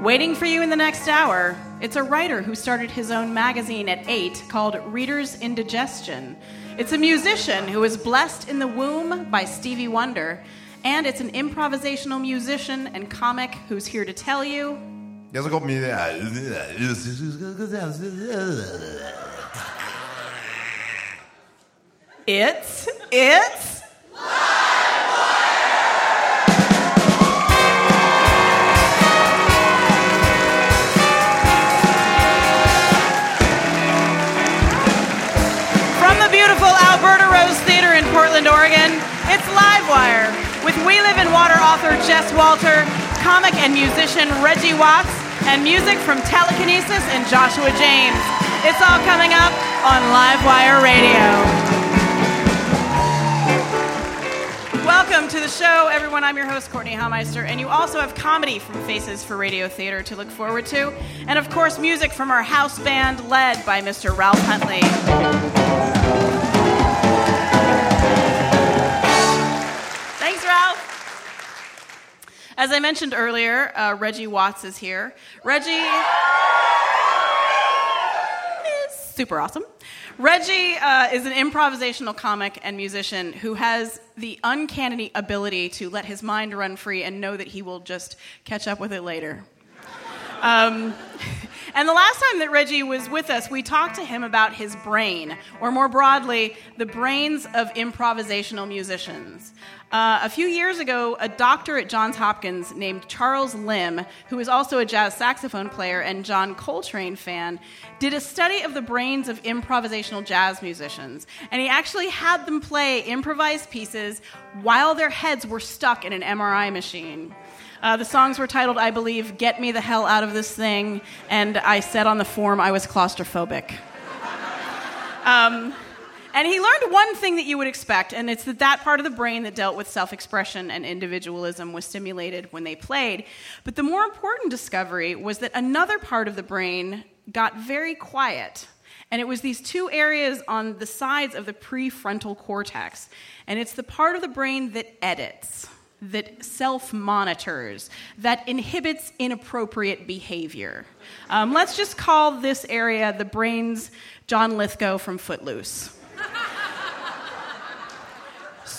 Waiting for you in the next hour, it's a writer who started his own magazine at eight called Reader's Indigestion. It's a musician who was blessed in the womb by Stevie Wonder, and it's an improvisational musician and comic who's here to tell you. It's, it's. Livewire with We Live in Water author Jess Walter, comic and musician Reggie Watts, and music from Telekinesis and Joshua James. It's all coming up on Livewire Radio. Welcome to the show, everyone. I'm your host, Courtenay Hameister, and you also have comedy from Faces for Radio Theater to look forward to, and of course, music from our house band led by Mr. Ralph Huntley. As I mentioned earlier, uh, Reggie Watts is here. Reggie is super awesome. Reggie uh, is an improvisational comic and musician who has the uncanny ability to let his mind run free and know that he will just catch up with it later. Um, and the last time that Reggie was with us, we talked to him about his brain, or more broadly, the brains of improvisational musicians. Uh, a few years ago, a doctor at Johns Hopkins named Charles Limb, who is also a jazz saxophone player and John Coltrane fan, did a study of the brains of improvisational jazz musicians. And he actually had them play improvised pieces while their heads were stuck in an MRI machine. Uh, the songs were titled, I believe, Get Me the Hell Out of This Thing, and I said on the form I was claustrophobic. Um, and he learned one thing that you would expect, and it's that that part of the brain that dealt with self expression and individualism was stimulated when they played. But the more important discovery was that another part of the brain got very quiet. And it was these two areas on the sides of the prefrontal cortex. And it's the part of the brain that edits, that self monitors, that inhibits inappropriate behavior. Um, let's just call this area the brain's John Lithgow from Footloose.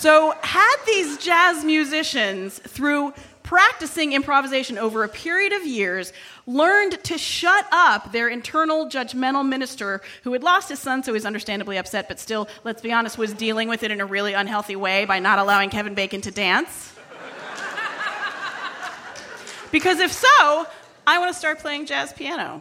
So, had these jazz musicians, through practicing improvisation over a period of years, learned to shut up their internal judgmental minister who had lost his son, so he's understandably upset, but still, let's be honest, was dealing with it in a really unhealthy way by not allowing Kevin Bacon to dance? because if so, I want to start playing jazz piano.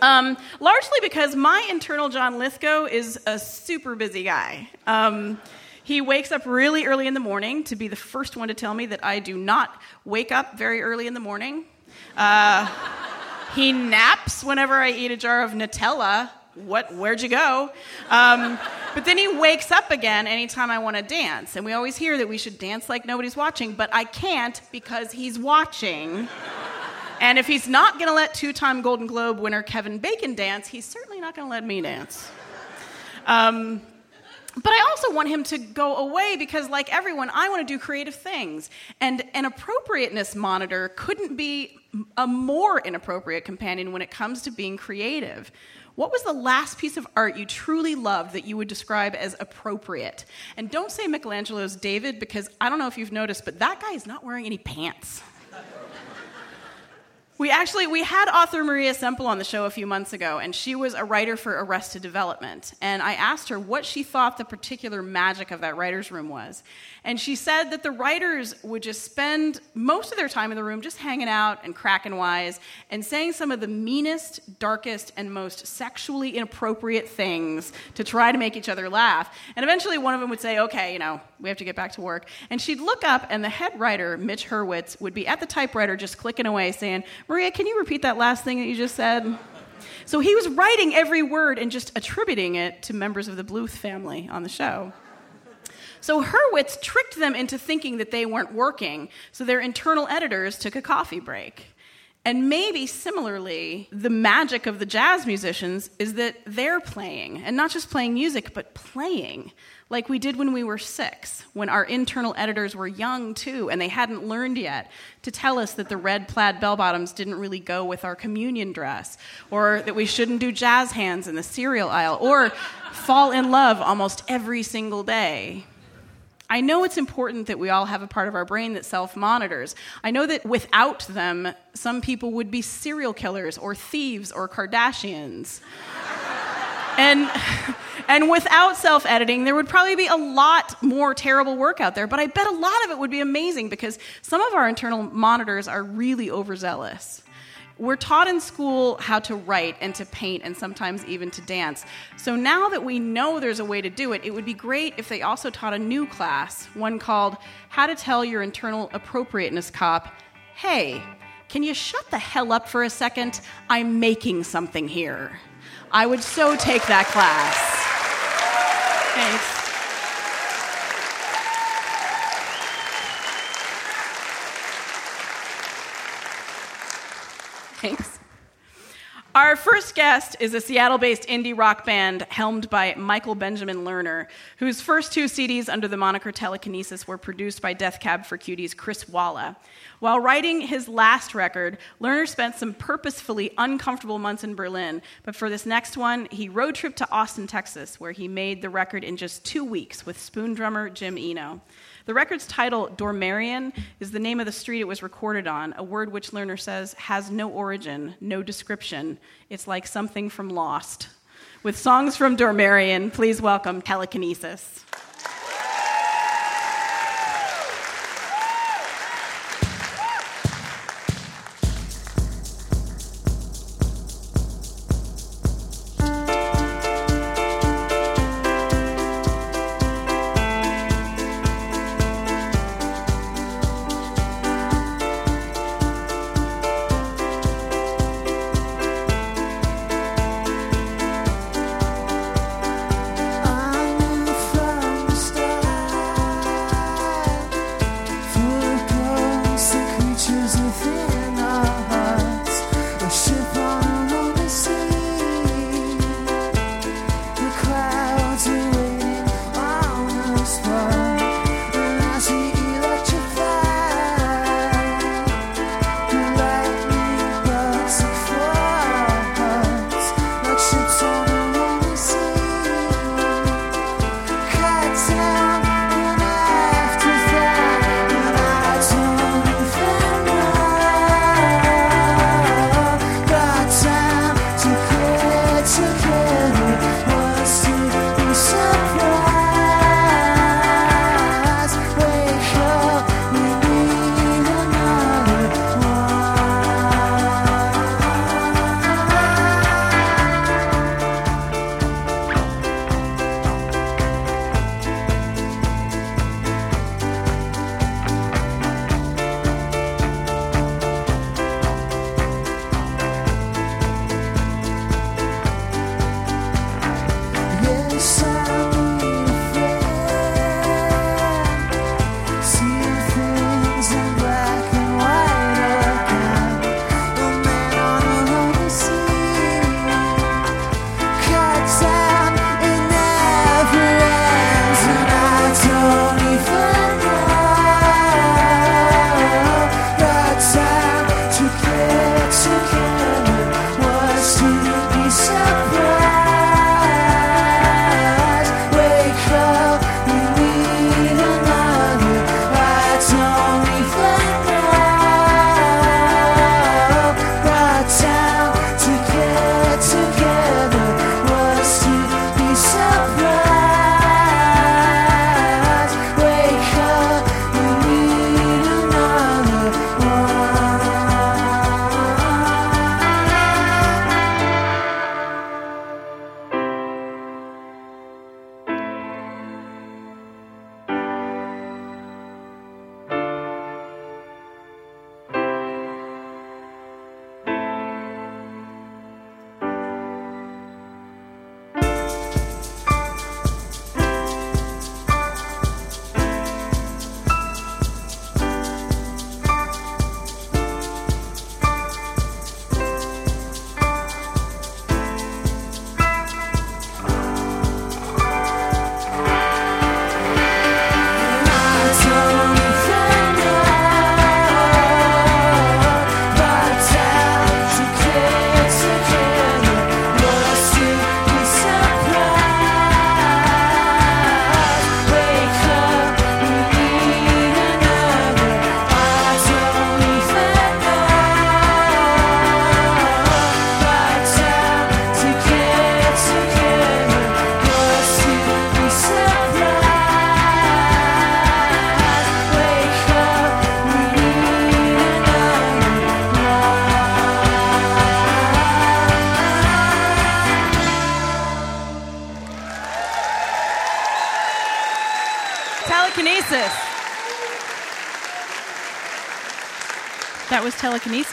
Um, largely because my internal John Lithgow is a super busy guy. Um, he wakes up really early in the morning to be the first one to tell me that I do not wake up very early in the morning. Uh, he naps whenever I eat a jar of Nutella. What? Where'd you go? Um, but then he wakes up again anytime I want to dance. And we always hear that we should dance like nobody's watching, but I can't because he's watching. And if he's not going to let two time Golden Globe winner Kevin Bacon dance, he's certainly not going to let me dance. Um, but I also want him to go away because, like everyone, I want to do creative things. And an appropriateness monitor couldn't be a more inappropriate companion when it comes to being creative. What was the last piece of art you truly loved that you would describe as appropriate? And don't say Michelangelo's David because I don't know if you've noticed, but that guy is not wearing any pants. We actually we had author Maria Semple on the show a few months ago, and she was a writer for Arrested Development. And I asked her what she thought the particular magic of that writers' room was. And she said that the writers would just spend most of their time in the room just hanging out and cracking wise and saying some of the meanest, darkest, and most sexually inappropriate things to try to make each other laugh. And eventually one of them would say, okay, you know, we have to get back to work. And she'd look up, and the head writer, Mitch Hurwitz, would be at the typewriter just clicking away saying, Maria, can you repeat that last thing that you just said? So he was writing every word and just attributing it to members of the Bluth family on the show. So Hurwitz tricked them into thinking that they weren't working, so their internal editors took a coffee break. And maybe similarly, the magic of the jazz musicians is that they're playing, and not just playing music, but playing, like we did when we were six, when our internal editors were young too, and they hadn't learned yet to tell us that the red plaid bell bottoms didn't really go with our communion dress, or that we shouldn't do jazz hands in the cereal aisle, or fall in love almost every single day. I know it's important that we all have a part of our brain that self monitors. I know that without them, some people would be serial killers or thieves or Kardashians. and, and without self editing, there would probably be a lot more terrible work out there, but I bet a lot of it would be amazing because some of our internal monitors are really overzealous. We're taught in school how to write and to paint and sometimes even to dance. So now that we know there's a way to do it, it would be great if they also taught a new class, one called How to Tell Your Internal Appropriateness Cop, Hey, can you shut the hell up for a second? I'm making something here. I would so take that class. Thanks. Thanks. Our first guest is a Seattle based indie rock band helmed by Michael Benjamin Lerner, whose first two CDs under the moniker Telekinesis were produced by Death Cab for Cutie's Chris Walla. While writing his last record, Lerner spent some purposefully uncomfortable months in Berlin, but for this next one, he road tripped to Austin, Texas, where he made the record in just two weeks with spoon drummer Jim Eno. The record's title, Dormarion, is the name of the street it was recorded on, a word which Lerner says has no origin, no description. It's like something from Lost. With songs from Dormarion, please welcome Telekinesis.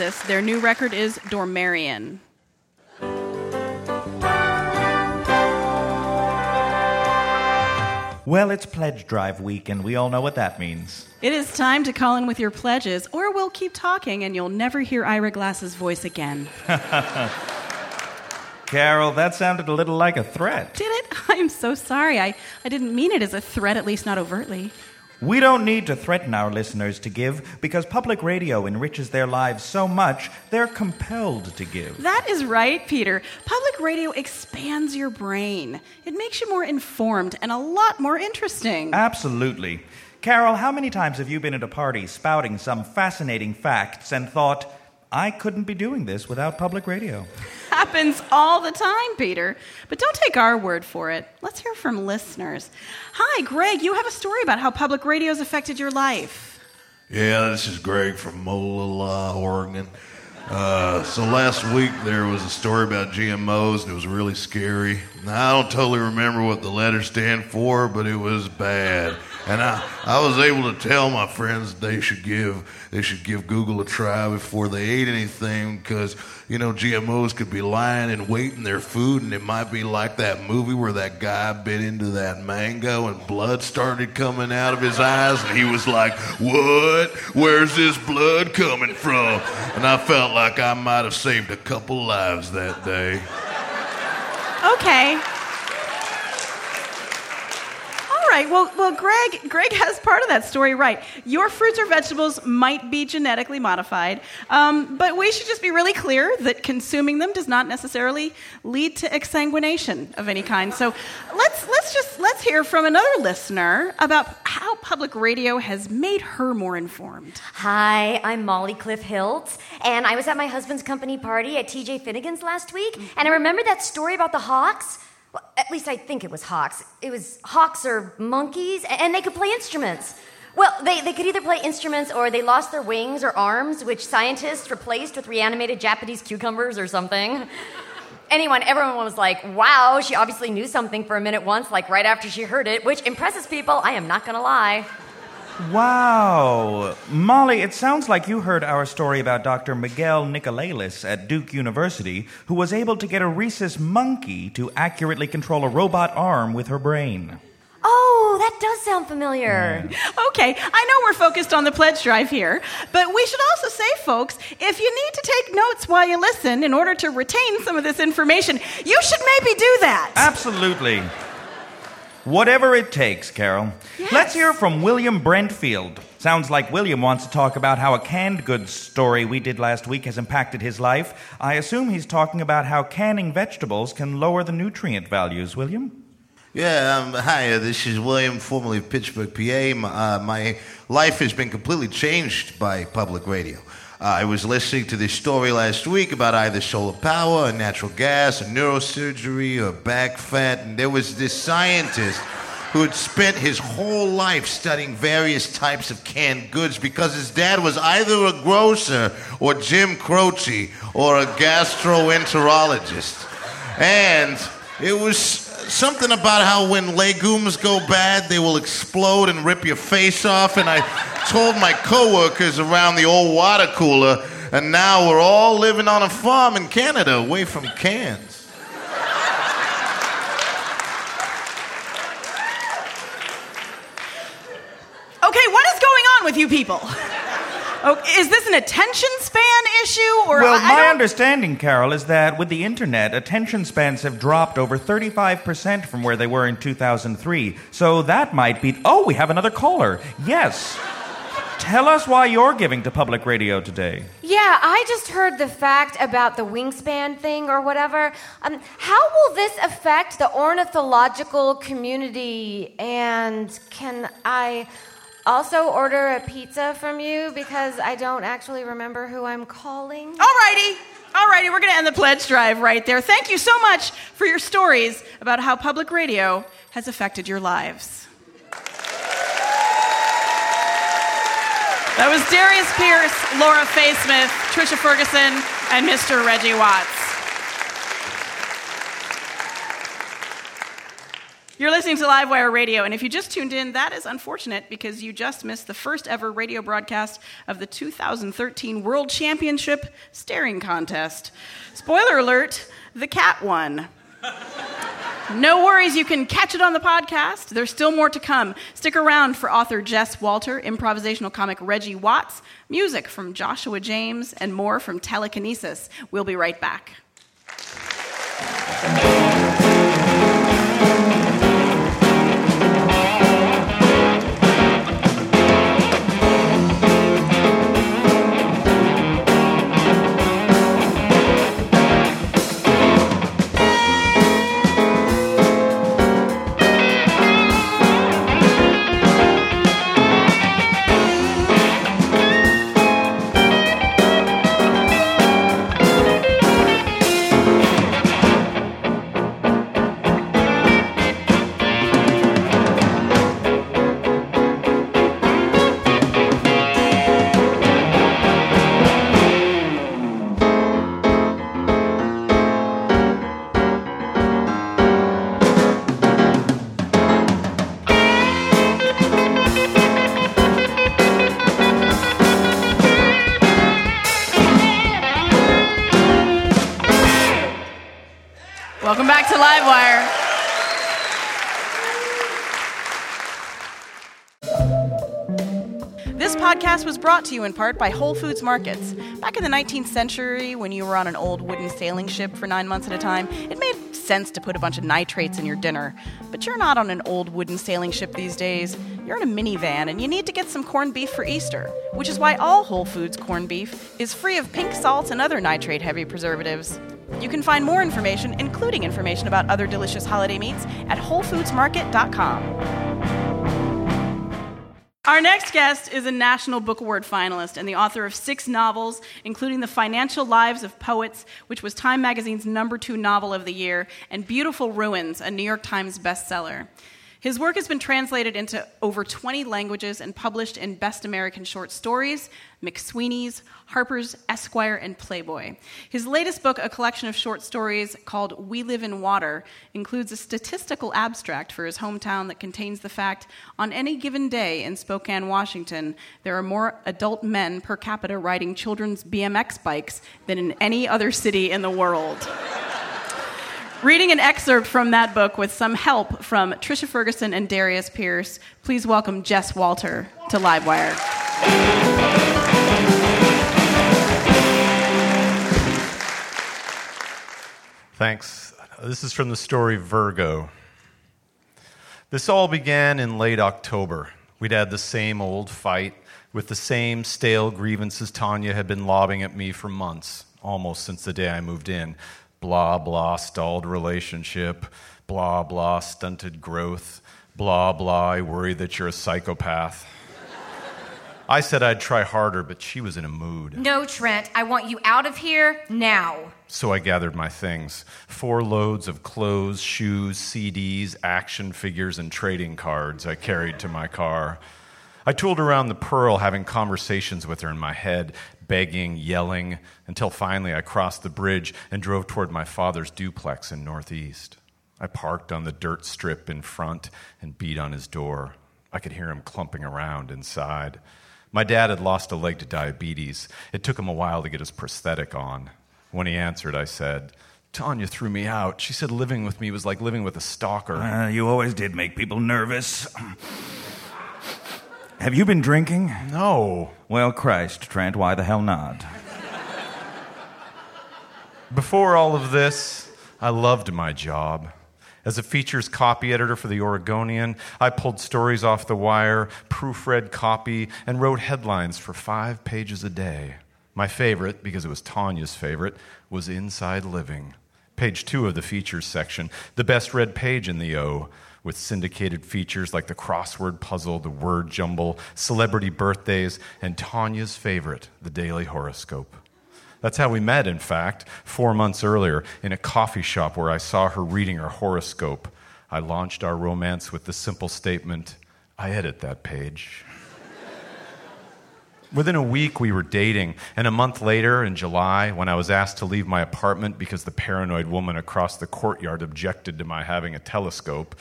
Telekinesis. Their new record is Dormarion. Well, it's pledge drive week, and we all know what that means. It is time to call in with your pledges, or we'll keep talking and you'll never hear Ira Glass's voice again. Carol, that sounded a little like a threat. Did it? I'm so sorry. I, I didn't mean it as a threat, at least not overtly. We don't need to threaten our listeners to give because public radio enriches their lives so much they're compelled to give. That is right, Peter. Public radio expands your brain. It makes you more informed and a lot more interesting. Absolutely. Carol, how many times have you been at a party spouting some fascinating facts and thought, I couldn't be doing this without public radio? Happens all the time, Peter. But don't take our word for it. Let's hear from listeners. Hi, Greg. You have a story about how public radio has affected your life. Yeah, this is Greg from Molalla, Oregon. Uh, so last week there was a story about GMOs and it was really scary. Now, I don't totally remember what the letters stand for, but it was bad. And I, I was able to tell my friends they should give they should give Google a try before they ate anything because you know GMOs could be lying in wait in their food and it might be like that movie where that guy bit into that mango and blood started coming out of his eyes and he was like, "What? Where's this blood coming from?" And I felt like I might have saved a couple lives that day. Okay. All right. Well, well, Greg, Greg has part of that story right. Your fruits or vegetables might be genetically modified, um, but we should just be really clear that consuming them does not necessarily lead to exsanguination of any kind. So let's let's just let's hear from another listener about how public radio has made her more informed. Hi, I'm Molly Cliff Hilt, and I was at my husband's company party at TJ Finnegan's last week, and I remember that story about the hawks. Well, at least I think it was hawks. It was hawks or monkeys, and they could play instruments. Well, they, they could either play instruments or they lost their wings or arms, which scientists replaced with reanimated Japanese cucumbers or something. Anyone, everyone was like, wow, she obviously knew something for a minute once, like right after she heard it, which impresses people, I am not gonna lie. Wow. Molly, it sounds like you heard our story about Dr. Miguel Nicolelis at Duke University, who was able to get a rhesus monkey to accurately control a robot arm with her brain. Oh, that does sound familiar. Okay, I know we're focused on the pledge drive here, but we should also say, folks, if you need to take notes while you listen in order to retain some of this information, you should maybe do that. Absolutely. Whatever it takes, Carol. Yes. Let's hear from William Brentfield. Sounds like William wants to talk about how a canned goods story we did last week has impacted his life. I assume he's talking about how canning vegetables can lower the nutrient values, William? Yeah, um, hi, uh, this is William, formerly of Pittsburgh, PA. My, uh, my life has been completely changed by public radio. Uh, I was listening to this story last week about either solar power or natural gas or neurosurgery or back fat, and there was this scientist who had spent his whole life studying various types of canned goods because his dad was either a grocer or Jim Croce or a gastroenterologist. And it was something about how when legumes go bad, they will explode and rip your face off. And I told my coworkers around the old water cooler, and now we're all living on a farm in Canada away from cans. Okay, what is going on with you people? Oh, is this an attention span issue or Well, I- I my don't- understanding, Carol, is that with the internet, attention spans have dropped over 35% from where they were in 2003. So that might be. Oh, we have another caller. Yes. Tell us why you're giving to public radio today. Yeah, I just heard the fact about the wingspan thing or whatever. Um, how will this affect the ornithological community? And can I also order a pizza from you because I don't actually remember who I'm calling? Alrighty. Alrighty, we're going to end the pledge drive right there. Thank you so much for your stories about how public radio has affected your lives. That was Darius Pierce, Laura Faye Smith, Trisha Ferguson, and Mr. Reggie Watts. You're listening to Livewire Radio, and if you just tuned in, that is unfortunate because you just missed the first ever radio broadcast of the 2013 World Championship Staring Contest. Spoiler alert, the cat won. No worries, you can catch it on the podcast. There's still more to come. Stick around for author Jess Walter, improvisational comic Reggie Watts, music from Joshua James, and more from Telekinesis. We'll be right back. Brought to you in part by Whole Foods Markets. Back in the 19th century, when you were on an old wooden sailing ship for nine months at a time, it made sense to put a bunch of nitrates in your dinner. But you're not on an old wooden sailing ship these days. You're in a minivan and you need to get some corned beef for Easter, which is why all Whole Foods corned beef is free of pink salt and other nitrate heavy preservatives. You can find more information, including information about other delicious holiday meats, at WholeFoodsMarket.com. Our next guest is a National Book Award finalist and the author of six novels, including The Financial Lives of Poets, which was Time Magazine's number two novel of the year, and Beautiful Ruins, a New York Times bestseller. His work has been translated into over 20 languages and published in Best American Short Stories, McSweeney's, Harper's, Esquire, and Playboy. His latest book, a collection of short stories called We Live in Water, includes a statistical abstract for his hometown that contains the fact on any given day in Spokane, Washington, there are more adult men per capita riding children's BMX bikes than in any other city in the world. Reading an excerpt from that book with some help from Trisha Ferguson and Darius Pierce, please welcome Jess Walter to Livewire. Thanks. This is from the story Virgo. This all began in late October. We'd had the same old fight with the same stale grievances Tanya had been lobbing at me for months, almost since the day I moved in. Blah, blah, stalled relationship. Blah, blah, stunted growth. Blah, blah, I worry that you're a psychopath. I said I'd try harder, but she was in a mood. No, Trent, I want you out of here now. So I gathered my things four loads of clothes, shoes, CDs, action figures, and trading cards I carried to my car. I tooled around the Pearl, having conversations with her in my head, begging, yelling, until finally I crossed the bridge and drove toward my father's duplex in Northeast. I parked on the dirt strip in front and beat on his door. I could hear him clumping around inside. My dad had lost a leg to diabetes. It took him a while to get his prosthetic on. When he answered, I said, Tanya threw me out. She said living with me was like living with a stalker. Uh, you always did make people nervous. Have you been drinking? No. Well, Christ, Trent, why the hell not? Before all of this, I loved my job. As a features copy editor for The Oregonian, I pulled stories off the wire, proofread copy, and wrote headlines for five pages a day. My favorite, because it was Tanya's favorite, was Inside Living. Page two of the features section, the best read page in the O, with syndicated features like the crossword puzzle, the word jumble, celebrity birthdays, and Tanya's favorite, the daily horoscope. That's how we met, in fact, four months earlier in a coffee shop where I saw her reading her horoscope. I launched our romance with the simple statement I edit that page. Within a week, we were dating, and a month later, in July, when I was asked to leave my apartment because the paranoid woman across the courtyard objected to my having a telescope,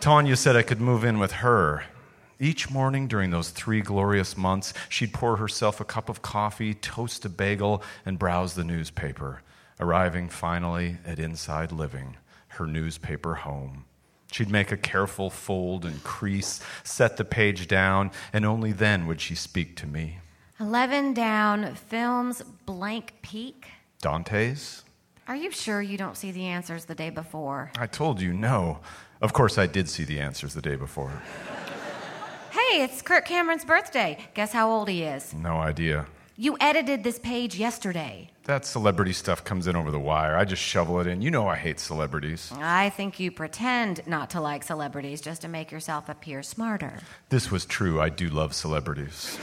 Tanya said I could move in with her. Each morning during those three glorious months, she'd pour herself a cup of coffee, toast a bagel, and browse the newspaper, arriving finally at Inside Living, her newspaper home. She'd make a careful fold and crease, set the page down, and only then would she speak to me. 11 down, films blank peak. Dante's? Are you sure you don't see the answers the day before? I told you no. Of course, I did see the answers the day before. Hey, it's Kirk Cameron's birthday. Guess how old he is? No idea. You edited this page yesterday. That celebrity stuff comes in over the wire. I just shovel it in. You know I hate celebrities. I think you pretend not to like celebrities just to make yourself appear smarter. This was true. I do love celebrities.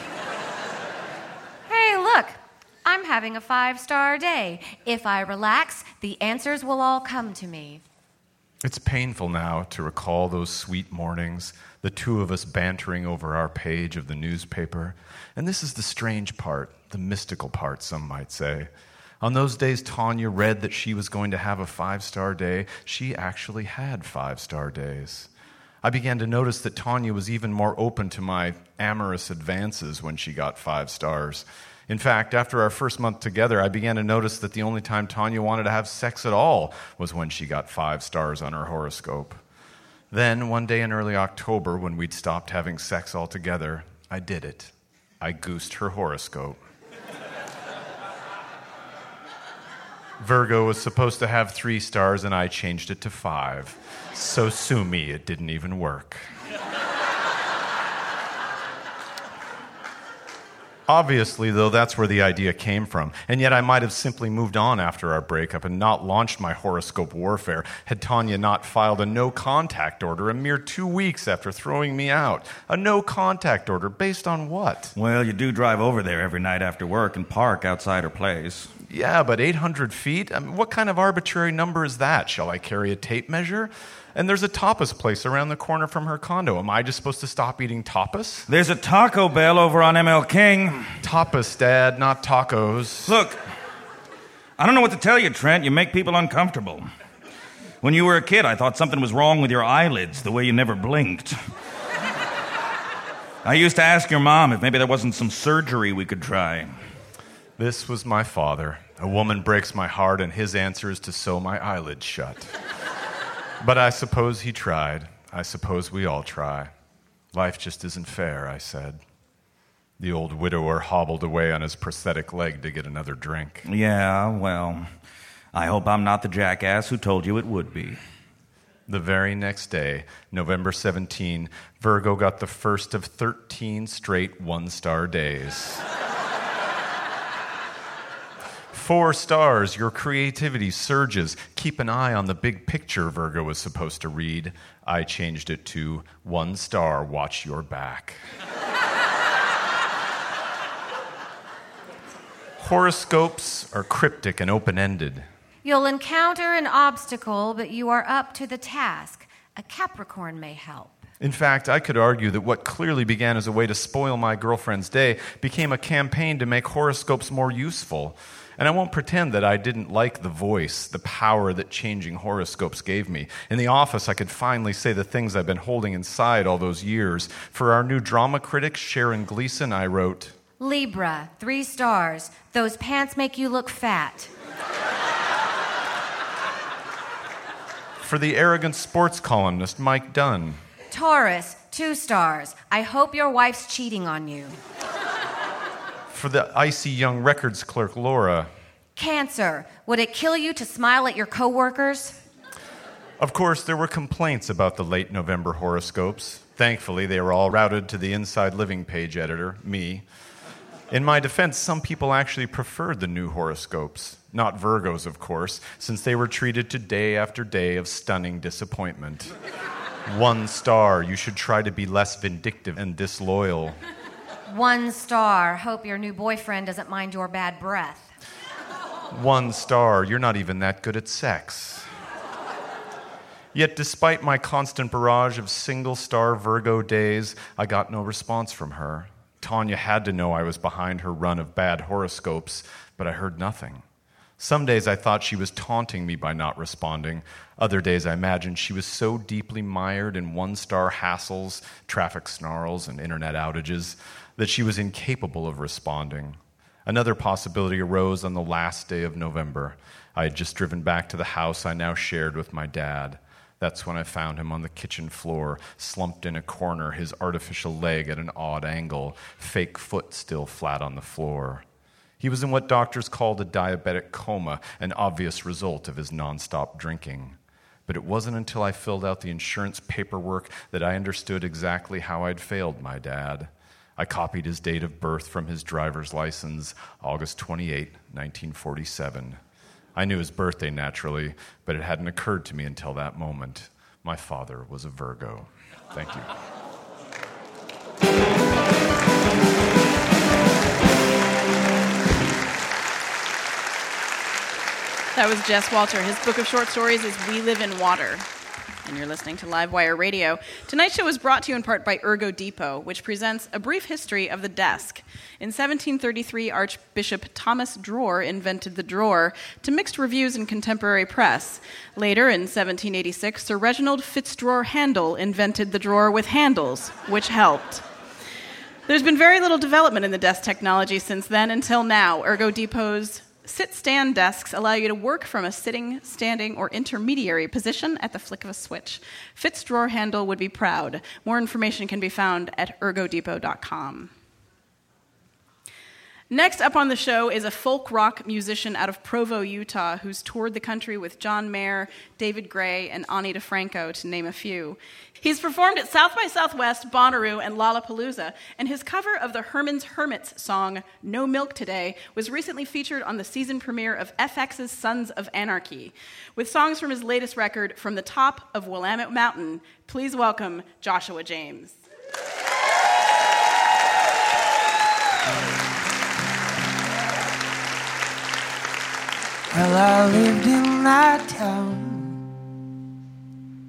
Hey, look, I'm having a five star day. If I relax, the answers will all come to me. It's painful now to recall those sweet mornings, the two of us bantering over our page of the newspaper. And this is the strange part, the mystical part, some might say. On those days Tanya read that she was going to have a five star day, she actually had five star days. I began to notice that Tanya was even more open to my amorous advances when she got five stars. In fact, after our first month together, I began to notice that the only time Tanya wanted to have sex at all was when she got five stars on her horoscope. Then, one day in early October, when we'd stopped having sex altogether, I did it. I goosed her horoscope. Virgo was supposed to have three stars, and I changed it to five. So sue me, it didn't even work. Obviously, though, that's where the idea came from. And yet, I might have simply moved on after our breakup and not launched my horoscope warfare had Tanya not filed a no contact order a mere two weeks after throwing me out. A no contact order based on what? Well, you do drive over there every night after work and park outside her place. Yeah, but 800 feet? I mean, what kind of arbitrary number is that? Shall I carry a tape measure? And there's a tapas place around the corner from her condo. Am I just supposed to stop eating tapas? There's a Taco Bell over on ML King. Tapas, Dad, not tacos. Look, I don't know what to tell you, Trent. You make people uncomfortable. When you were a kid, I thought something was wrong with your eyelids, the way you never blinked. I used to ask your mom if maybe there wasn't some surgery we could try. This was my father. A woman breaks my heart, and his answer is to sew my eyelids shut. but I suppose he tried. I suppose we all try. Life just isn't fair, I said. The old widower hobbled away on his prosthetic leg to get another drink. Yeah, well, I hope I'm not the jackass who told you it would be. The very next day, November 17, Virgo got the first of 13 straight one star days. Four stars, your creativity surges. Keep an eye on the big picture, Virgo was supposed to read. I changed it to one star, watch your back. Horoscopes are cryptic and open ended. You'll encounter an obstacle, but you are up to the task. A Capricorn may help. In fact, I could argue that what clearly began as a way to spoil my girlfriend's day became a campaign to make horoscopes more useful. And I won't pretend that I didn't like the voice, the power that changing horoscopes gave me. In the office, I could finally say the things I've been holding inside all those years. For our new drama critic, Sharon Gleason, I wrote Libra, three stars. Those pants make you look fat. For the arrogant sports columnist, Mike Dunn. Taurus, two stars. I hope your wife's cheating on you. For the icy young records clerk, Laura. Cancer, would it kill you to smile at your coworkers? Of course, there were complaints about the late November horoscopes. Thankfully, they were all routed to the Inside Living page editor, me. In my defense, some people actually preferred the new horoscopes. Not Virgos, of course, since they were treated to day after day of stunning disappointment. One star, you should try to be less vindictive and disloyal. One star. Hope your new boyfriend doesn't mind your bad breath. One star, you're not even that good at sex. Yet, despite my constant barrage of single star Virgo days, I got no response from her. Tanya had to know I was behind her run of bad horoscopes, but I heard nothing. Some days I thought she was taunting me by not responding. Other days I imagined she was so deeply mired in one star hassles, traffic snarls, and internet outages that she was incapable of responding. Another possibility arose on the last day of November. I had just driven back to the house I now shared with my dad. That's when I found him on the kitchen floor, slumped in a corner, his artificial leg at an odd angle, fake foot still flat on the floor. He was in what doctors called a diabetic coma, an obvious result of his nonstop drinking. But it wasn't until I filled out the insurance paperwork that I understood exactly how I'd failed my dad. I copied his date of birth from his driver's license, August 28, 1947. I knew his birthday naturally, but it hadn't occurred to me until that moment. My father was a Virgo. Thank you. That was Jess Walter. His book of short stories is We Live in Water. And you're listening to Livewire Radio. Tonight's show is brought to you in part by Ergo Depot, which presents a brief history of the desk. In 1733, Archbishop Thomas Dror invented the drawer to mixed reviews in contemporary press. Later, in 1786, Sir Reginald Fitzdrawer Handel invented the drawer with handles, which helped. There's been very little development in the desk technology since then until now. Ergo Depot's Sit stand desks allow you to work from a sitting, standing, or intermediary position at the flick of a switch. Fitz drawer handle would be proud. More information can be found at ergodepot.com. Next up on the show is a folk rock musician out of Provo, Utah, who's toured the country with John Mayer, David Gray, and Ani DiFranco, to name a few. He's performed at South by Southwest, Bonnaroo, and Lollapalooza, and his cover of the Herman's Hermits song, No Milk Today, was recently featured on the season premiere of FX's Sons of Anarchy. With songs from his latest record, From the Top of Willamette Mountain, please welcome Joshua James. Well, I lived in that town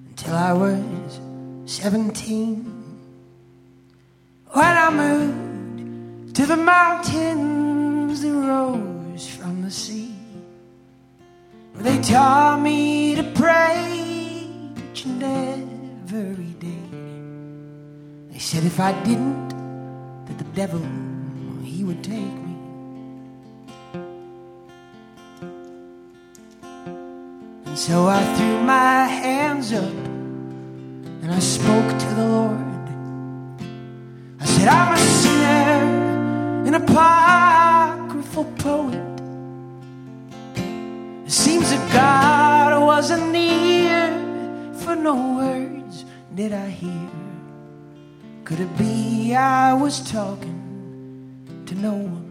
until I was 17. When I moved to the mountains that rose from the sea, they taught me to pray each and every day. They said if I didn't, that the devil, he would take me. So I threw my hands up and I spoke to the Lord. I said, I'm a sinner, an apocryphal poet. It seems that God wasn't near, for no words did I hear. Could it be I was talking to no one?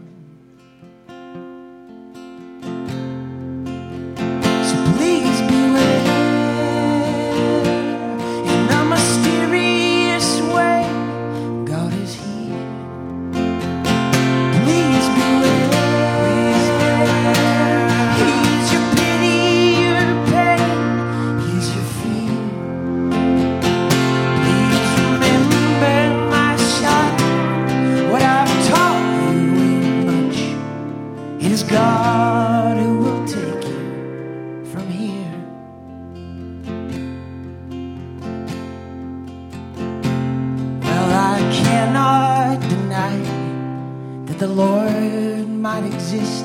That the Lord might exist,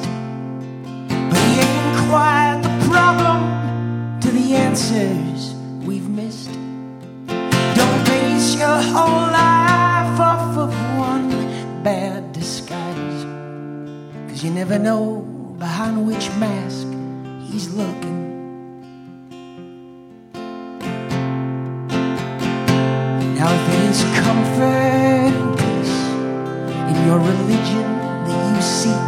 but He ain't quite the problem to the answers we've missed. Don't base your whole life off of one bad disguise, cause you never know behind which mask He's looking. Now, if comfort your religion that you seek,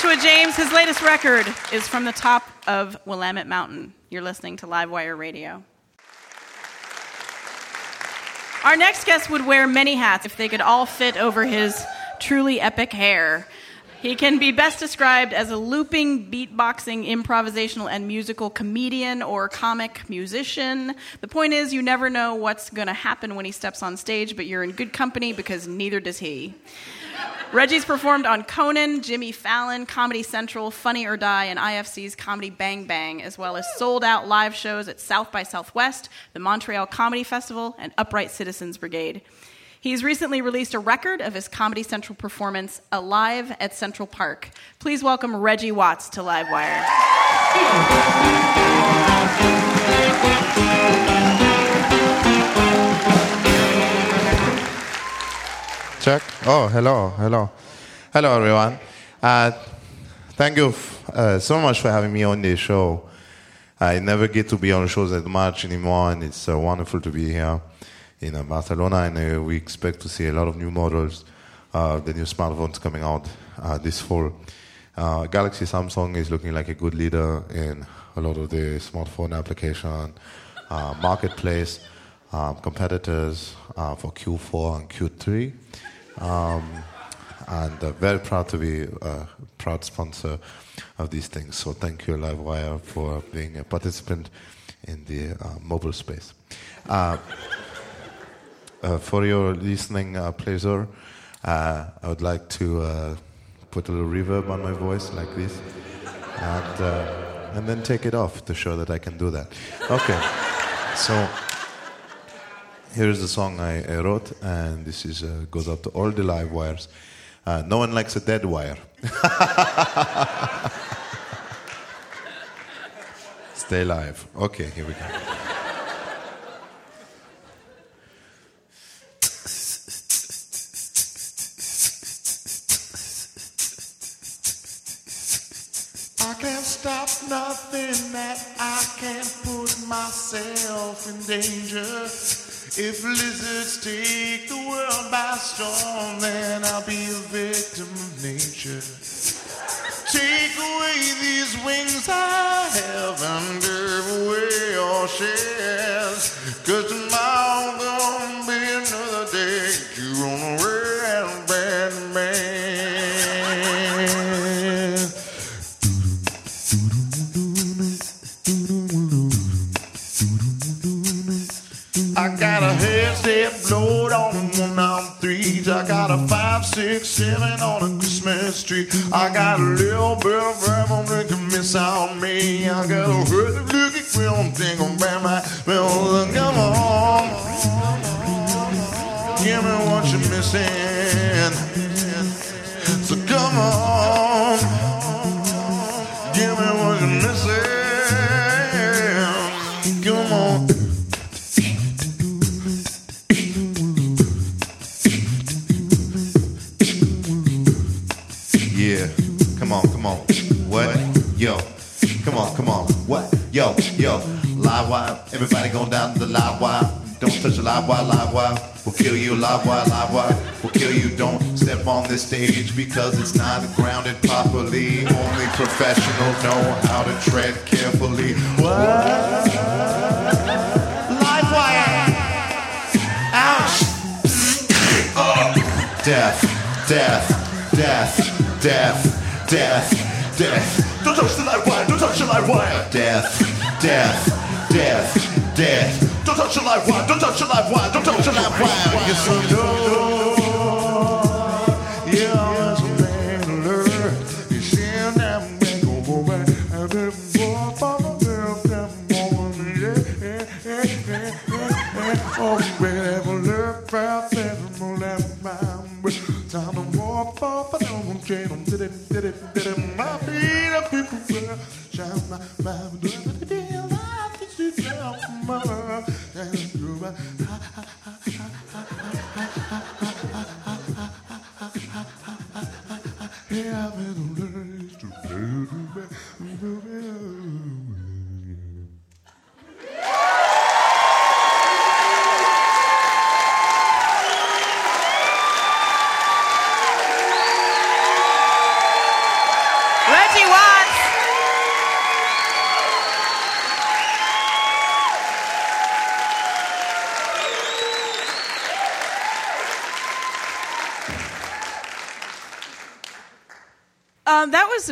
Joshua James. His latest record is from the top of Willamette Mountain. You're listening to Livewire Radio. Our next guest would wear many hats if they could all fit over his truly epic hair. He can be best described as a looping, beatboxing, improvisational, and musical comedian or comic musician. The point is, you never know what's going to happen when he steps on stage, but you're in good company because neither does he. Reggie's performed on Conan, Jimmy Fallon, Comedy Central, Funny or Die, and IFC's Comedy Bang Bang, as well as sold out live shows at South by Southwest, the Montreal Comedy Festival, and Upright Citizens Brigade. He's recently released a record of his Comedy Central performance, Alive at Central Park. Please welcome Reggie Watts to Livewire. Check. Oh, hello, hello. Hello, everyone. Uh, thank you f- uh, so much for having me on this show. I never get to be on shows that much anymore, and it's uh, wonderful to be here in uh, Barcelona. And uh, we expect to see a lot of new models, uh, the new smartphones coming out this fall. Galaxy Samsung is looking like a good leader in a lot of the smartphone application marketplace. Um, competitors uh, for Q4 and Q3. Um, and uh, very proud to be a proud sponsor of these things. So thank you, Livewire, for being a participant in the uh, mobile space. Uh, uh, for your listening uh, pleasure, uh, I would like to put a little reverb on my voice like this, and and then take it off to show that I can do that. Okay, so. Here's the song I, I wrote, and this is uh, goes out to all the live wires. Uh, no one likes a dead wire. Stay live. Okay, here we go. I can't stop nothing that I can't put myself in danger. If lizards take the world by storm, then I'll be a victim of nature. Take away these wings I have and give away your shares. Cause tomorrow six, seven on a Christmas tree. I got a little bit of rebel that can miss on me. I got a hurt look at film thing on my well, come on. Everybody going down to the live wire. Don't touch the live wire, live wire. We'll kill you, live wire, live wire. We'll kill you. Don't step on this stage because it's not grounded properly. Only professionals know how to tread carefully. What? Live wire. Ouch! Oh. Death, death, death, death, death, death. Don't touch the live wire. Don't touch the live wire. Death, death, death, death. Don't touch the live wire. Don't touch the live wire. Don't touch the live wire. Yes, I know.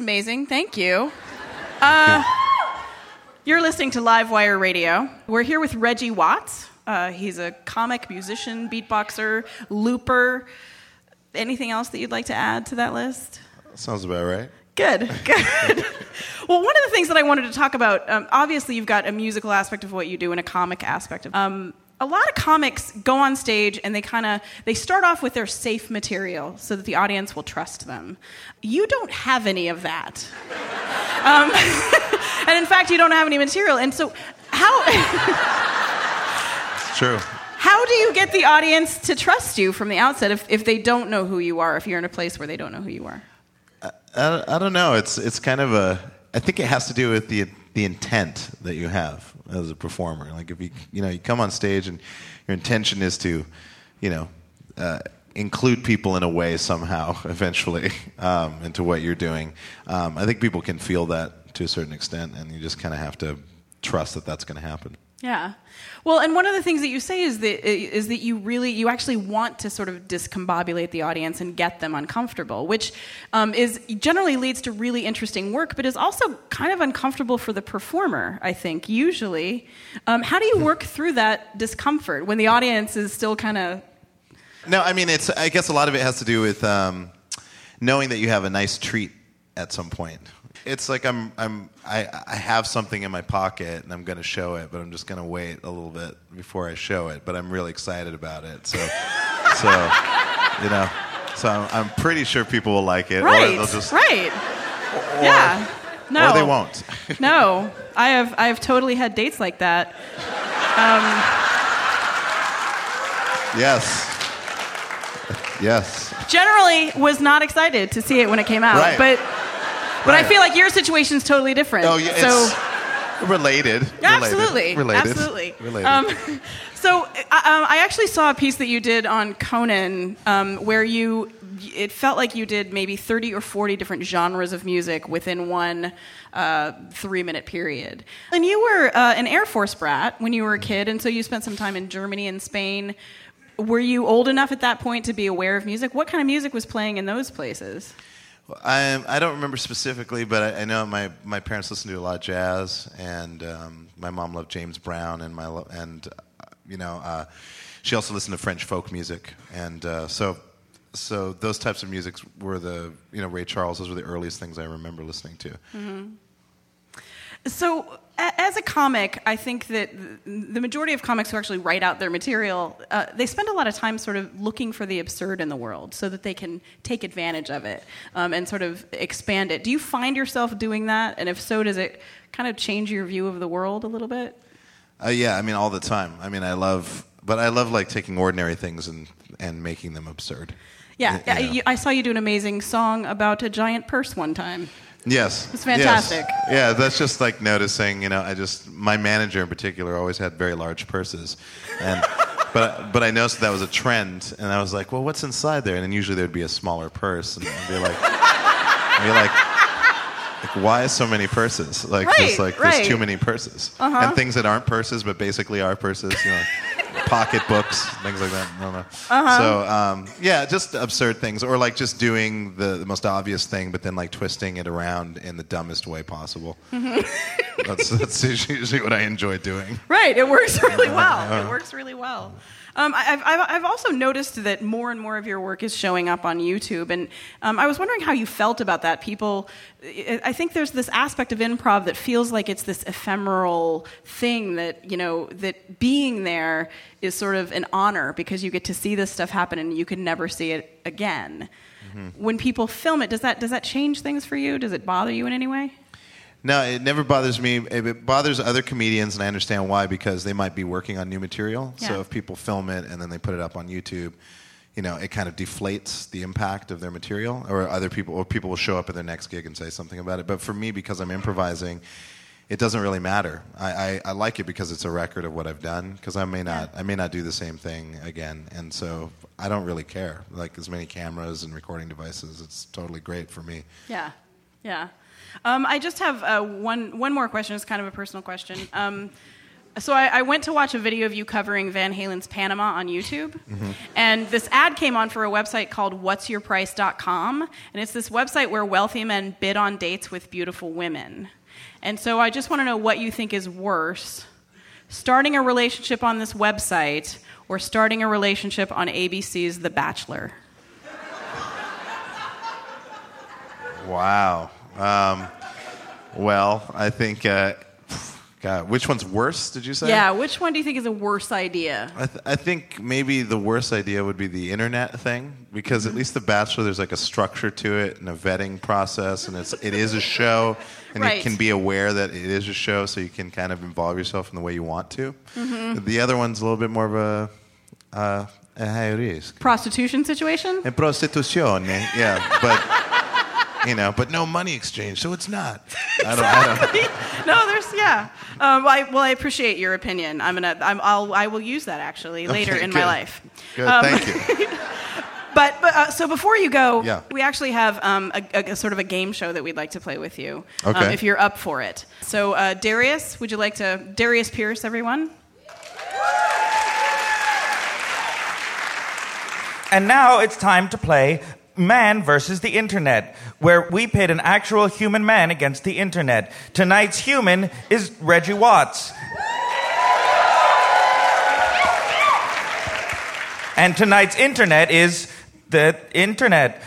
Amazing. Thank you. Uh, you're listening to Live Wire Radio. We're here with Reggie Watts. Uh, he's a comic, musician, beatboxer, looper. Anything else that you'd like to add to that list? Sounds about right. Good, good. well, one of the things that I wanted to talk about, um, obviously, you've got a musical aspect of what you do and a comic aspect of. Um, a lot of comics go on stage and they kind of they start off with their safe material so that the audience will trust them. You don't have any of that, um, and in fact, you don't have any material. And so, how True. how do you get the audience to trust you from the outset if, if they don't know who you are? If you're in a place where they don't know who you are? I, I don't know. It's it's kind of a. I think it has to do with the the intent that you have as a performer. Like if you you know you come on stage and your intention is to, you know, uh, include people in a way somehow eventually um, into what you're doing. Um, I think people can feel that to a certain extent, and you just kind of have to trust that that's going to happen. Yeah. Well, and one of the things that you say is that is that you really you actually want to sort of discombobulate the audience and get them uncomfortable, which um, is generally leads to really interesting work, but is also kind of uncomfortable for the performer. I think usually. Um, how do you work through that discomfort when the audience is still kind of No, I mean it's. I guess a lot of it has to do with um, knowing that you have a nice treat at some point. It's like I'm, I'm, I, I have something in my pocket and I'm going to show it, but I'm just going to wait a little bit before I show it. But I'm really excited about it, so, so, you know, so I'm, I'm pretty sure people will like it, right? or they'll just, right. or, yeah. No. or they won't. no, I have I have totally had dates like that. Um, yes, yes. generally was not excited to see it when it came out, Right. but but I feel like your situation's totally different. Oh, yeah, so it's related. absolutely, related. absolutely. Related. Um, so I, um, I actually saw a piece that you did on Conan um, where you it felt like you did maybe 30 or 40 different genres of music within one uh, three minute period. And you were uh, an Air Force brat when you were a kid, and so you spent some time in Germany and Spain. Were you old enough at that point to be aware of music? What kind of music was playing in those places? I, I don't remember specifically, but I, I know my, my parents listened to a lot of jazz, and um, my mom loved James Brown, and my and uh, you know uh, she also listened to French folk music, and uh, so so those types of music were the you know Ray Charles. Those were the earliest things I remember listening to. hmm So, as a comic, I think that the majority of comics who actually write out their material, uh, they spend a lot of time sort of looking for the absurd in the world so that they can take advantage of it um, and sort of expand it. Do you find yourself doing that? And if so, does it kind of change your view of the world a little bit? Uh, yeah, I mean all the time. I mean I love, but I love like taking ordinary things and and making them absurd. Yeah, You know. you, I saw you do an amazing song about a giant purse one time. Yes. It's fantastic. Yes. Yeah, that's just like noticing, you know, I just my manager in particular always had very large purses. And but but I noticed that was a trend and I was like, "Well, what's inside there?" And then usually there'd be a smaller purse and I'd be like I'd be like like why so many purses? Like Right, there's like right. there's too many purses. Uh-huh. And things that aren't purses but basically are purses, you know. Pocketbooks, things like that. I don't know. Uh-huh. So um, yeah, just absurd things, or like just doing the, the most obvious thing, but then like twisting it around in the dumbest way possible. that's that's usually what I enjoy doing. Right, it works really well. Uh-huh. It works really well. Um, I've, I've, I've also noticed that more and more of your work is showing up on YouTube, and um, I was wondering how you felt about that. People, I I think there's this aspect of improv that feels like it's this ephemeral thing that you know that being there is sort of an honor because you get to see this stuff happen and you can never see it again. When people film it, does that does that change things for you? Does it bother you in any way? No, it never bothers me. It bothers other comedians, and I understand why because they might be working on new material. Yeah. So if people film it and then they put it up on YouTube, you know, it kind of deflates the impact of their material, or other people, or people will show up at their next gig and say something about it. But for me, because I'm improvising, it doesn't really matter. I, I, I like it because it's a record of what I've done. Because I may not, I may not do the same thing again, and so I don't really care. Like as many cameras and recording devices, it's totally great for me. Yeah, yeah. Um, I just have uh, one one more question. It's kind of a personal question. Um, So I, I went to watch a video of you covering Van Halen's Panama on YouTube, and this ad came on for a website called whatsyourprice.com, and it's this website where wealthy men bid on dates with beautiful women. And so I just want to know what you think is worse, starting a relationship on this website or starting a relationship on ABC's The Bachelor. Wow. Um, well, I think. Uh, God, which one's worse? Did you say? Yeah, which one do you think is a worse idea? I, th- I think maybe the worst idea would be the internet thing because at least The Bachelor, there's like a structure to it and a vetting process, and it's it is a show, and Right. you can be aware that it is a show, so you can kind of involve yourself in the way you want to. Mhm. The other one's a little bit more of a uh, a high risk. Prostitution situation? And prostituzione, yeah, but you know, but no money exchange, so it's not. I don't. I don't no, there's yeah. Um, I, well, I appreciate your opinion. I'm gonna. I'm, I'll. I will use that actually later Okay, in my life. Good, Um, thank you. But, but uh, so before you go, Yeah. we actually have um, a, a, a sort of a game show that we'd like to play with you, um, Okay. if you're up for it. So uh, Darius, would you like to Darius Pierce, everyone? And now it's time to play Man versus the Internet, where we pit an actual human man against the Internet. Tonight's human is Reggie Watts. And tonight's Internet is the Internet.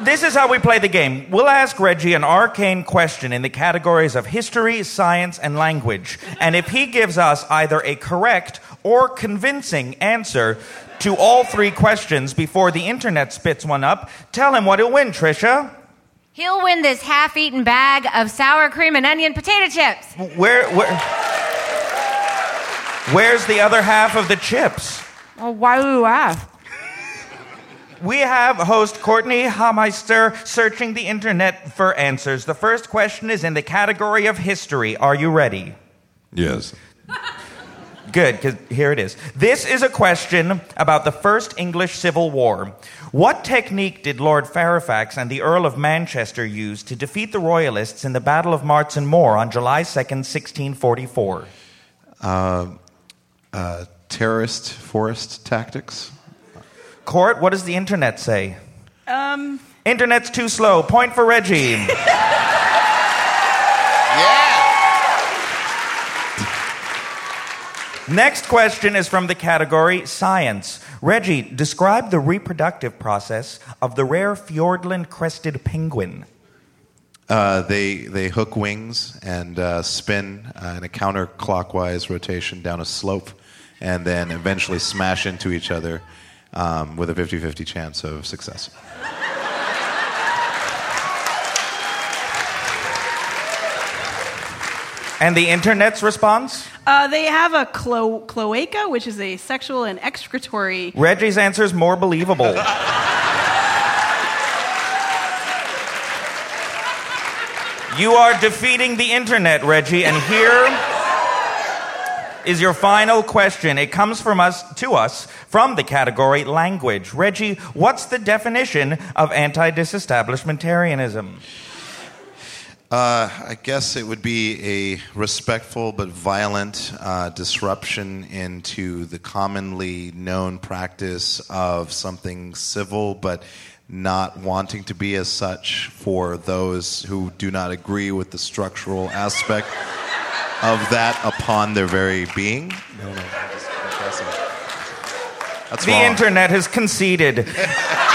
This is how we play the game. We'll ask Reggie an arcane question in the categories of history, science, and language. And if he gives us either a correct or convincing answer to all three questions before the internet spits one up, tell him what he'll win, Trisha. He'll win this half eaten bag of sour cream and onion potato chips. Where, where, where's the other half of the chips? Well, why do you ask? We have host Courtenay Hameister searching the internet for answers. The first question is in the category of history. Are you ready? Yes. Good, because here it is. This is a question about the First English Civil War. What technique did Lord Fairfax and the Earl of Manchester use to defeat the Royalists in the Battle of Marston Moor on July 2nd, 1644? Uh, uh, terrorist forest tactics. Court, what does the internet say? Um, Internet's too slow. Point for Reggie. Next question is from the category science. Reggie, describe the reproductive process of the rare Fiordland crested penguin. Uh, they they hook wings and uh, spin uh, in a counterclockwise rotation down a slope, and then eventually smash into each other um, with a 50-50 chance of success. And the internet's response? Uh, they have a clo- cloaca, which is a sexual and excretory. Reggie's answer is more believable. you are defeating the internet, Reggie, and here is your final question. It comes from us to us from the category language. Reggie, what's the definition of anti-disestablishmentarianism? Uh, I guess it would be a respectful but violent uh, disruption into the commonly known practice of something civil but not wanting to be as such for those who do not agree with the structural aspect of that upon their very being. No, no, just confessing. That's the wrong. internet has conceded.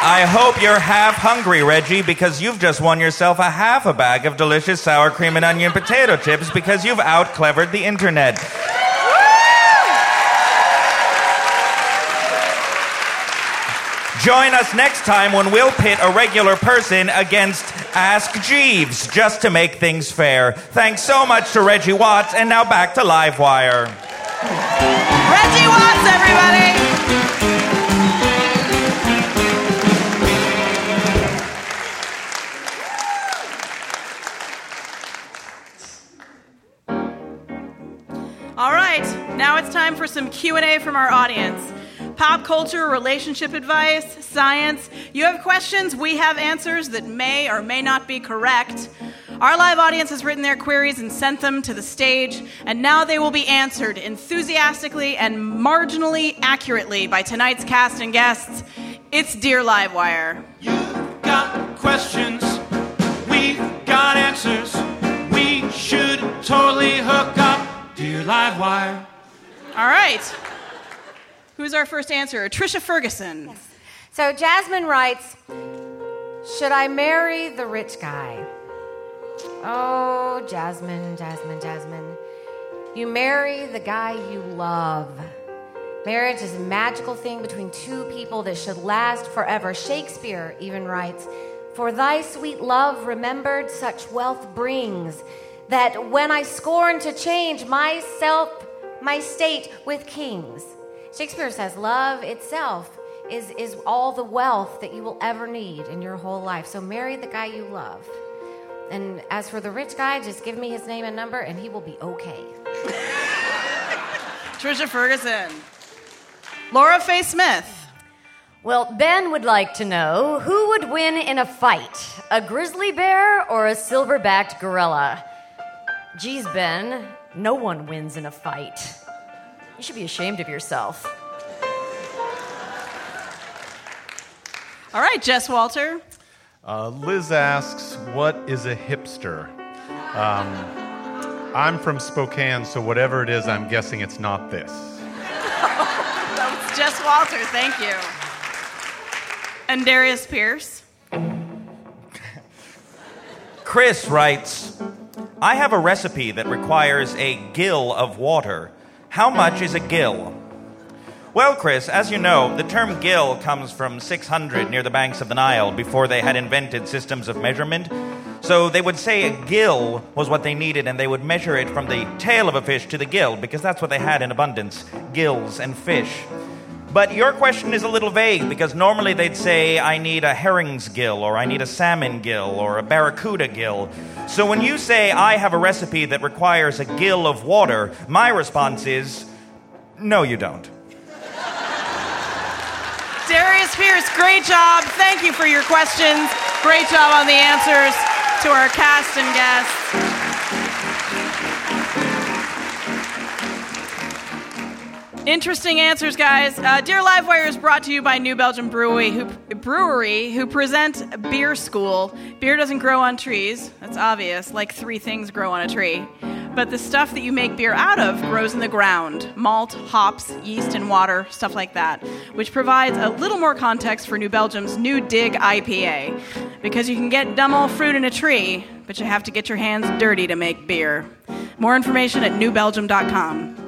I hope you're half hungry, Reggie, because you've just won yourself a half a bag of delicious sour cream and onion potato chips because you've out clevered the internet. Join us next time when we'll pit a regular person against Ask Jeeves just to make things fair. Thanks so much to Reggie Watts, and now back to Livewire. Reggie Watts, everybody. All right, now it's time for some Q&A from our audience. pop culture, relationship advice, science. You have questions, we have answers that may or may not be correct. Our live audience has written their queries and sent them to the stage, and now they will be answered enthusiastically and marginally accurately by tonight's cast and guests. It's Dear Livewire. You've got questions, we've got answers. We should totally hook up, wire. All right. Who's our first answer? Trisha Ferguson. Yes. So Jasmine writes, Should I marry the rich guy? Oh, Jasmine, Jasmine, Jasmine. You marry the guy you love. Marriage is a magical thing between two people that should last forever. Shakespeare even writes, For thy sweet love remembered such wealth brings, that when I scorn to change myself, my state with kings. Shakespeare says, Love itself is, is all the wealth that you will ever need in your whole life. So marry the guy you love. And as for the rich guy, just give me his name and number and he will be okay. Trisha Ferguson. Laura Faye Smith. Well, Ben would like to know who would win in a fight, a grizzly bear or a silver backed gorilla? Geez, Ben, no one wins in a fight. You should be ashamed of yourself. All right, Jess Walter. Uh, Liz asks, What is a hipster? Um, I'm from Spokane, so whatever it is, I'm guessing it's not this. That was Jess Walter. Thank you. And Darius Pierce. Chris writes I have a recipe that requires a gill of water. How much is a gill? Well, Chris, as you know, the term gill comes from 600 near the banks of the Nile before they had invented systems of measurement. So they would say a gill was what they needed, and they would measure it from the tail of a fish to the gill because that's what they had in abundance gills and fish. But your question is a little vague because normally they'd say, I need a herring's gill, or I need a salmon gill, or a barracuda gill. So when you say, I have a recipe that requires a gill of water, my response is, no, you don't. Darius Pierce, great job. Thank you for your questions. Great job on the answers to our cast and guests. Interesting answers, guys. Uh, Dear Livewire is brought to you by New Belgium Brewery who, Brewery, who present Beer School. Beer doesn't grow on trees. That's obvious. Like three things grow on a tree. But the stuff that you make beer out of grows in the ground malt, hops, yeast, and water, stuff like that, which provides a little more context for New Belgium's new Dig IPA. Because you can get dumb old fruit in a tree, but you have to get your hands dirty to make beer. More information at newbelgium.com.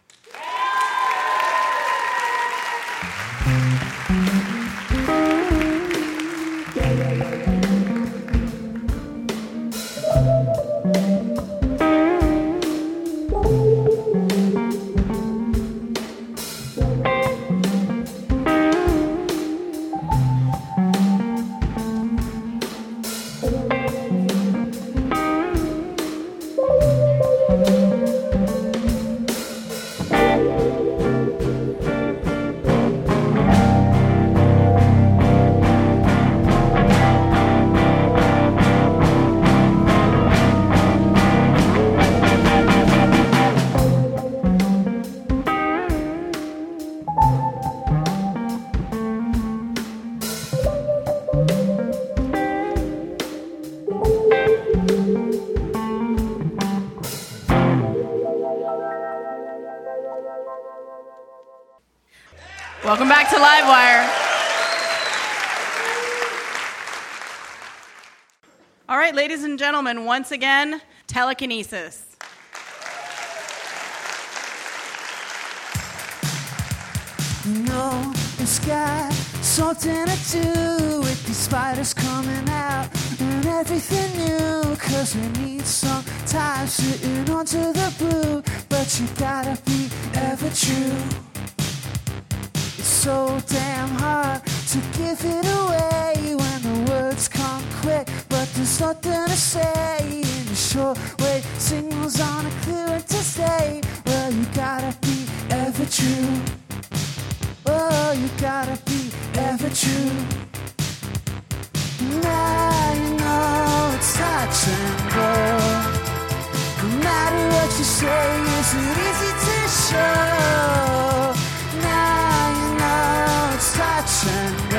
Livewire. All right, ladies and gentlemen, once again, telekinesis. No, the sky, something to do with these spiders coming out and everything new. Cause we need some time sitting onto the blue, but you gotta be ever true so damn hard to give it away when the words come quick. But there's nothing to say in the short way. Signals on a clearer to say. Well, you gotta be ever true. Oh, you gotta be ever true. Now you know it's touch and go. No matter what you say, is it easy to show? No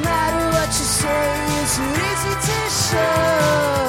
matter what you say, it's too easy to show.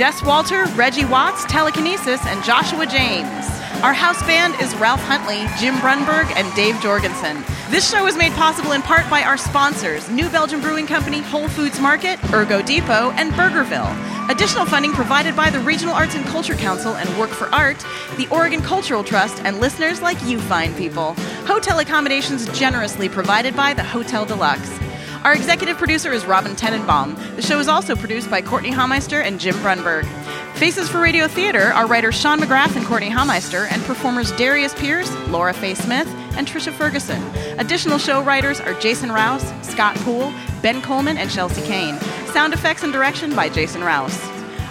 Jess Walter, Reggie Watts, Telekinesis, and Joshua James. Our house band is Ralph Huntley, Jim Brunberg, and Dave Jorgensen. This show is made possible in part by our sponsors, New Belgium Brewing Company, Whole Foods Market, Ergo Depot, and Burgerville. Additional funding provided by the Regional Arts and Culture Council and Work for Art, the Oregon Cultural Trust, and listeners like you fine people. Hotel accommodations generously provided by the Hotel Deluxe. Our executive producer is Robin Tenenbaum. The show is also produced by Courtenay Hameister and Jim Brunberg. Faces for Radio Theater are writers Sean McGrath and Courtenay Hameister, and performers Darius Pierce, Laura Faye Smith, and Trisha Ferguson. Additional show writers are Jason Rouse, Scott Poole, Ben Coleman, and Chelsea Kane. Sound effects and direction by Jason Rouse.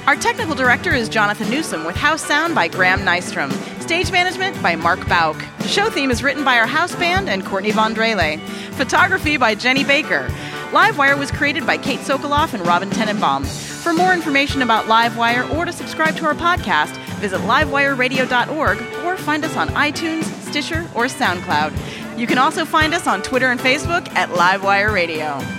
Our technical director is Jonathan Newsom, with house sound by Graham Nystrom. Stage management by Mark Bauk. The show theme is written by our house band and Courtney Von Drehle. Photography by Jenny Baker. Livewire was created by Kate Sokoloff and Robin Tenenbaum. For more information about Livewire or to subscribe to our podcast, visit livewireradio.org or find us on iTunes, Stitcher, or SoundCloud. You can also find us on Twitter and Facebook at Livewire Radio.